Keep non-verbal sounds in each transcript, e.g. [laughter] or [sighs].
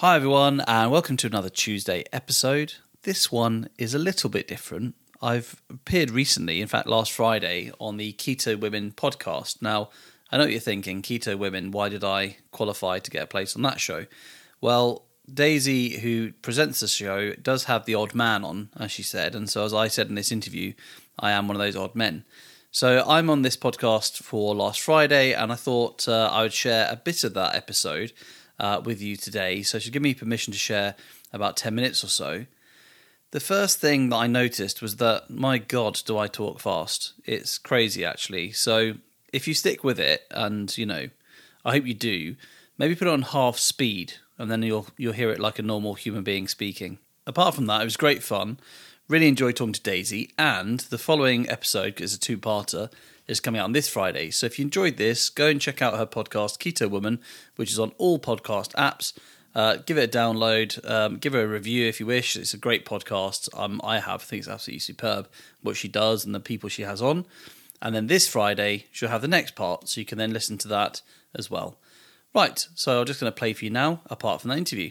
Hi, everyone, and welcome to another Tuesday episode. This one is a little bit different. I've appeared recently, in fact, last Friday, on the Keto Women podcast. Now, I know what you're thinking Keto Women, why did I qualify to get a place on that show? Well, Daisy, who presents the show, does have the odd man on, as she said. And so, as I said in this interview, I am one of those odd men. So, I'm on this podcast for last Friday, and I thought uh, I would share a bit of that episode uh, with you today. So she'll give me permission to share about 10 minutes or so. The first thing that I noticed was that, my God, do I talk fast? It's crazy, actually. So if you stick with it, and you know, I hope you do, maybe put it on half speed, and then you'll you'll hear it like a normal human being speaking. Apart from that, it was great fun. Really enjoyed talking to Daisy, and the following episode is a two-parter is coming out on this Friday. So if you enjoyed this, go and check out her podcast, Keto Woman, which is on all podcast apps. Uh, give it a download, um, give her a review if you wish. It's a great podcast. Um, I have, I think it's absolutely superb what she does and the people she has on. And then this Friday, she'll have the next part, so you can then listen to that as well. Right, so I'm just going to play for you now, apart from that interview.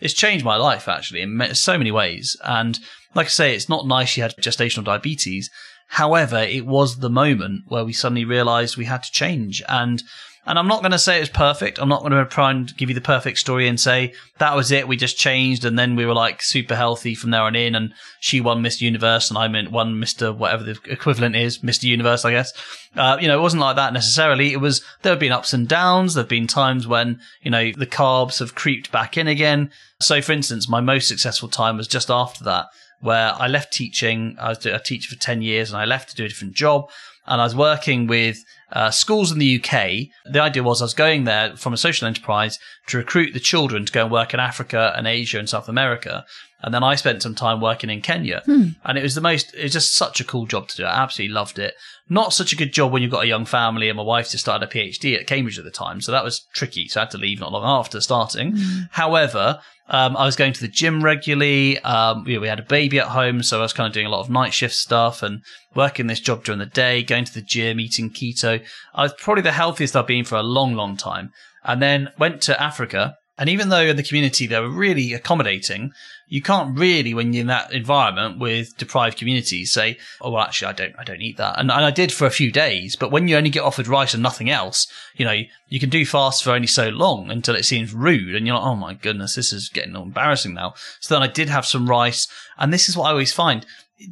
It's changed my life, actually, in so many ways. And like I say, it's not nice she had gestational diabetes, However, it was the moment where we suddenly realized we had to change. And and I'm not going to say it's perfect. I'm not going to try and give you the perfect story and say that was it. We just changed and then we were like super healthy from there on in. And she won Mr. Universe and I meant won Mr. whatever the equivalent is, Mr. Universe, I guess. Uh, you know, it wasn't like that necessarily. It was, there have been ups and downs. There have been times when, you know, the carbs have creeped back in again. So for instance, my most successful time was just after that where I left teaching. I was a teacher for 10 years and I left to do a different job. And I was working with uh, schools in the UK. The idea was I was going there from a social enterprise to recruit the children to go and work in Africa and Asia and South America. And then I spent some time working in Kenya. Hmm. And it was the most, it was just such a cool job to do. I absolutely loved it. Not such a good job when you've got a young family and my wife just started a PhD at Cambridge at the time. So that was tricky. So I had to leave not long after starting. Hmm. However, um, I was going to the gym regularly. Um, we, we had a baby at home, so I was kind of doing a lot of night shift stuff and working this job during the day, going to the gym, eating keto. I was probably the healthiest I've been for a long, long time. And then went to Africa and even though in the community they were really accommodating, you can't really, when you're in that environment with deprived communities, say, "Oh, well, actually, I don't, I don't eat that." And, and I did for a few days, but when you only get offered rice and nothing else, you know, you can do fast for only so long until it seems rude, and you're like, "Oh my goodness, this is getting embarrassing now." So then I did have some rice, and this is what I always find: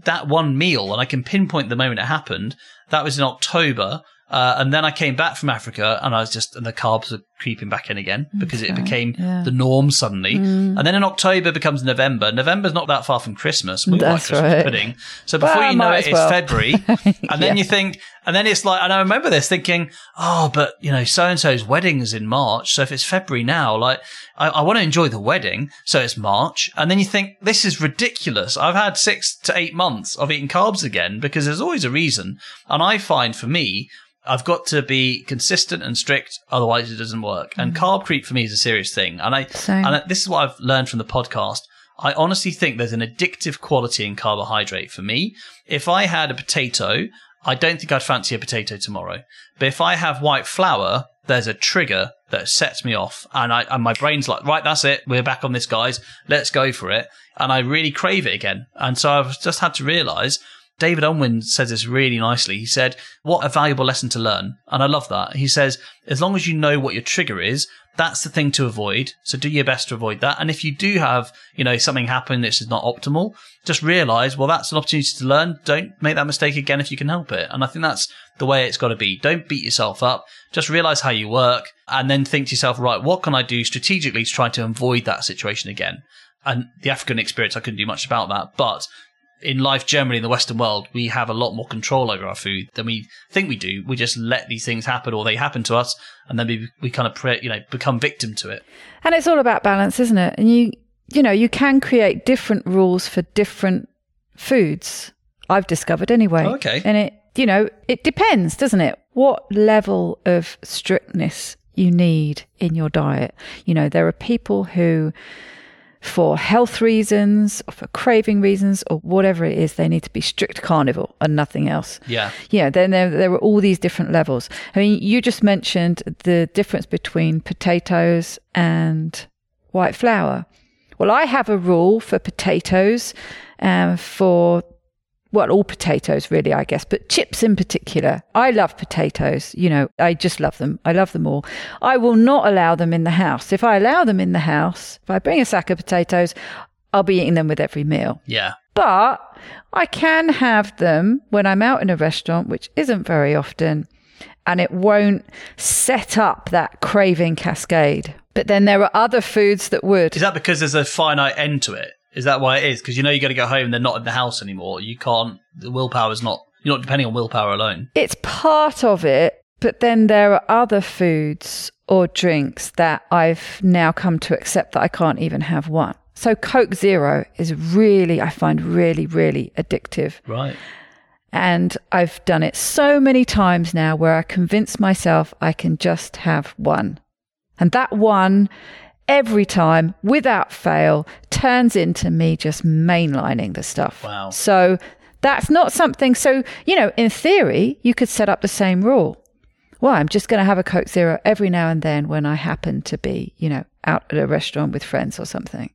that one meal, and I can pinpoint the moment it happened. That was in October. Uh, and then I came back from Africa and I was just, and the carbs were creeping back in again because okay, it became yeah. the norm suddenly. Mm. And then in October becomes November. November's not that far from Christmas. We That's like Christmas right. pudding. So before well, you know it, well. it's February. [laughs] and then yeah. you think, and then it's like, and I remember this thinking, oh, but you know, so and so's wedding is in March. So if it's February now, like, I, I want to enjoy the wedding. So it's March. And then you think, this is ridiculous. I've had six to eight months of eating carbs again because there's always a reason. And I find for me, I've got to be consistent and strict, otherwise it doesn't work. And mm-hmm. carb creep for me is a serious thing. And I, Same. and this is what I've learned from the podcast. I honestly think there's an addictive quality in carbohydrate for me. If I had a potato, I don't think I'd fancy a potato tomorrow. But if I have white flour, there's a trigger that sets me off and I, and my brain's like, right, that's it. We're back on this, guys. Let's go for it. And I really crave it again. And so I've just had to realize David Unwin says this really nicely. He said, What a valuable lesson to learn. And I love that. He says, As long as you know what your trigger is, that's the thing to avoid. So do your best to avoid that. And if you do have, you know, something happen that's just not optimal, just realize, well, that's an opportunity to learn. Don't make that mistake again if you can help it. And I think that's the way it's got to be. Don't beat yourself up. Just realize how you work and then think to yourself, right, what can I do strategically to try to avoid that situation again? And the African experience, I couldn't do much about that, but in life generally in the Western world, we have a lot more control over our food than we think we do. We just let these things happen or they happen to us and then we, we kind of, pre- you know, become victim to it. And it's all about balance, isn't it? And you, you know, you can create different rules for different foods. I've discovered anyway. Oh, okay. And it, you know, it depends, doesn't it? What level of strictness you need in your diet. You know, there are people who for health reasons or for craving reasons or whatever it is, they need to be strict carnivore and nothing else. Yeah. Yeah, then there, there are all these different levels. I mean, you just mentioned the difference between potatoes and white flour. Well, I have a rule for potatoes, um, for well, all potatoes really, I guess, but chips in particular. I love potatoes. You know, I just love them. I love them all. I will not allow them in the house. If I allow them in the house, if I bring a sack of potatoes, I'll be eating them with every meal. Yeah. But I can have them when I'm out in a restaurant, which isn't very often, and it won't set up that craving cascade. But then there are other foods that would. Is that because there's a finite end to it? Is that why it is? Because you know you got to go home. They're not in the house anymore. You can't. The willpower is not. You're not depending on willpower alone. It's part of it, but then there are other foods or drinks that I've now come to accept that I can't even have one. So Coke Zero is really, I find really, really addictive. Right. And I've done it so many times now where I convince myself I can just have one. And that one, every time, without fail, turns into me just mainlining the stuff. Wow. So that's not something. So, you know, in theory, you could set up the same rule. Well, I'm just going to have a Coke Zero every now and then when I happen to be, you know, out at a restaurant with friends or something.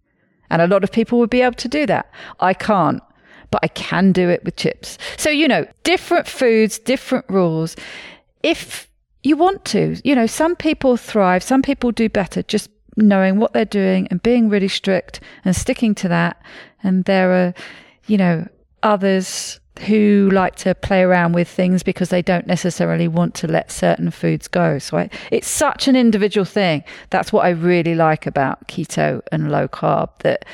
And a lot of people would be able to do that. I can't, but I can do it with chips. So, you know, different foods, different rules. If you want to, you know, some people thrive, some people do better just knowing what they're doing and being really strict and sticking to that. And there are, you know, others who like to play around with things because they don't necessarily want to let certain foods go. So I, it's such an individual thing. That's what I really like about keto and low carb that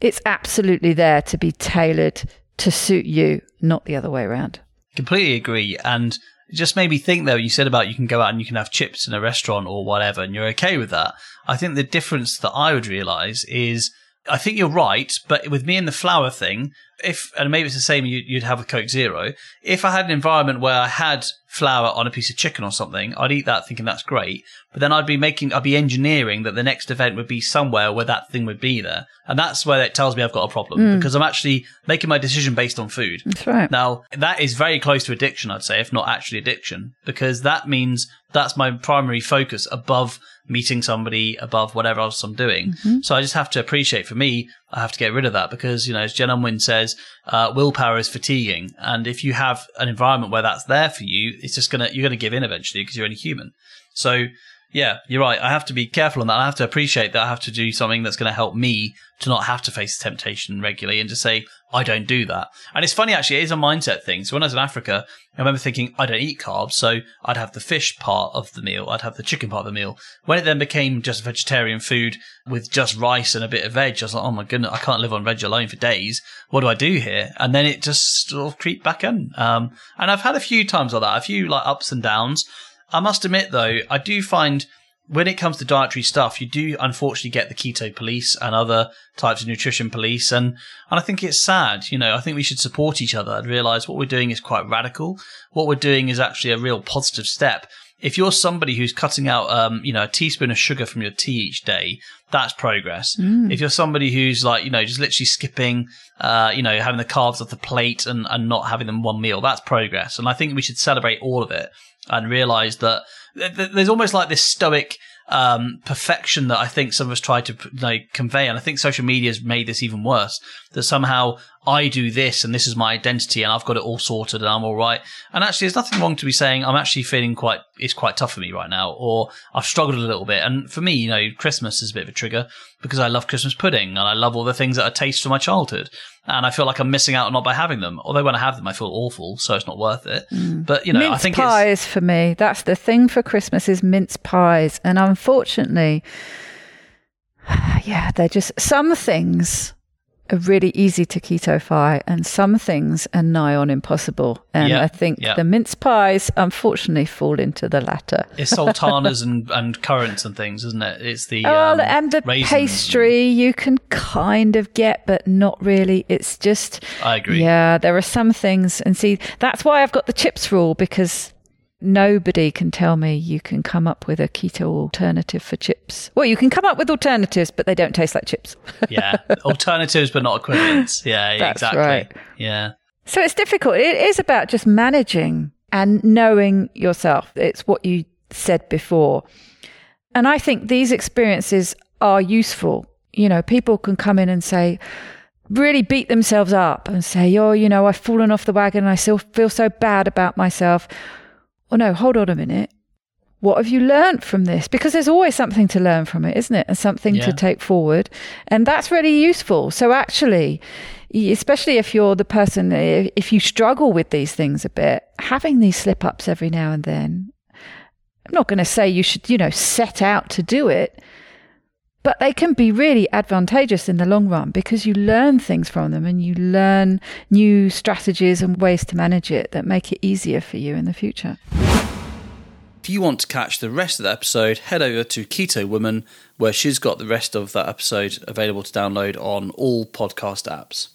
it's absolutely there to be tailored to suit you, not the other way around. Completely agree. And just made me think though, you said about you can go out and you can have chips in a restaurant or whatever, and you're okay with that. I think the difference that I would realize is I think you're right, but with me and the flour thing, if and maybe it's the same you, would have a Coke Zero. If I had an environment where I had flour on a piece of chicken or something, I'd eat that thinking that's great. But then I'd be making, I'd be engineering that the next event would be somewhere where that thing would be there, and that's where it tells me I've got a problem Mm. because I'm actually making my decision based on food. That's right. Now, that is very close to addiction, I'd say, if not actually addiction, because that means that's my primary focus above meeting somebody, above whatever else I'm doing. Mm-hmm. So I just have to appreciate for me, I have to get rid of that because, you know, as Jen Unwin says, uh, willpower is fatiguing. And if you have an environment where that's there for you, it's just gonna, you're gonna give in eventually because you're only human. So, yeah, you're right. I have to be careful on that. I have to appreciate that I have to do something that's going to help me to not have to face temptation regularly and to say, I don't do that. And it's funny, actually, it is a mindset thing. So when I was in Africa, I remember thinking, I don't eat carbs. So I'd have the fish part of the meal. I'd have the chicken part of the meal. When it then became just vegetarian food with just rice and a bit of veg, I was like, oh my goodness, I can't live on veg alone for days. What do I do here? And then it just sort of creeped back in. Um, and I've had a few times like that, a few like ups and downs. I must admit, though, I do find when it comes to dietary stuff, you do unfortunately get the keto police and other types of nutrition police, and and I think it's sad. You know, I think we should support each other and realize what we're doing is quite radical. What we're doing is actually a real positive step. If you're somebody who's cutting out, um, you know, a teaspoon of sugar from your tea each day, that's progress. If you're somebody who's like, you know, just literally skipping, uh, you know, having the carbs off the plate and, and not having them one meal, that's progress. And I think we should celebrate all of it and realize that th- th- there's almost like this stoic um, perfection that I think some of us try to like convey, and I think social media has made this even worse. That somehow I do this and this is my identity, and I've got it all sorted, and I'm all right. And actually, there's nothing wrong to be saying I'm actually feeling quite. It's quite tough for me right now, or I've struggled a little bit. And for me, you know, Christmas is a bit of a trigger because I love Christmas pudding and I love all the things that are taste from my childhood. And I feel like I'm missing out not by having them. Although when I have them, I feel awful, so it's not worth it. Mm. But you know, mince I think it's pies for me. That's the thing for Christmas is mince pies, and unfortunately, [sighs] yeah, they're just some things are really easy to ketofy, and some things are nigh on impossible. And Yeah, I think yeah. the mince pies, unfortunately, fall into the latter. It's sultanas and, and currants and things, isn't it? It's the Oh, um, and the raisins. pastry you can kind of get, but not really. It's just I agree. Yeah, there are some things, and see, that's why I've got the chips rule because Nobody can tell me you can come up with a keto alternative for chips. Well, you can come up with alternatives, but they don't taste like chips. [laughs] yeah, alternatives, but not equivalents. Yeah, That's exactly. right. Yeah. So it's difficult. It is about just managing and knowing yourself. It's what you said before. And I think these experiences are useful. You know, people can come in and say, really beat themselves up and say, oh, you know, I've fallen off the wagon and I still feel so bad about myself. Well, no, hold on a minute. What have you learned from this? Because there's always something to learn from it, isn't it? And something Yeah. to take forward. And that's really useful. So actually, especially if you're the person, if you struggle with these things a bit, having these slip ups every now and then, I'm not going to say you should, you know, set out to do it, but they can be really advantageous in the long run because you learn things from them and you learn new strategies and ways to manage it that make it easier for you in the future. If you want to catch the rest of the episode, head over to Keto Woman, where she's got the rest of that episode available to download on all podcast apps.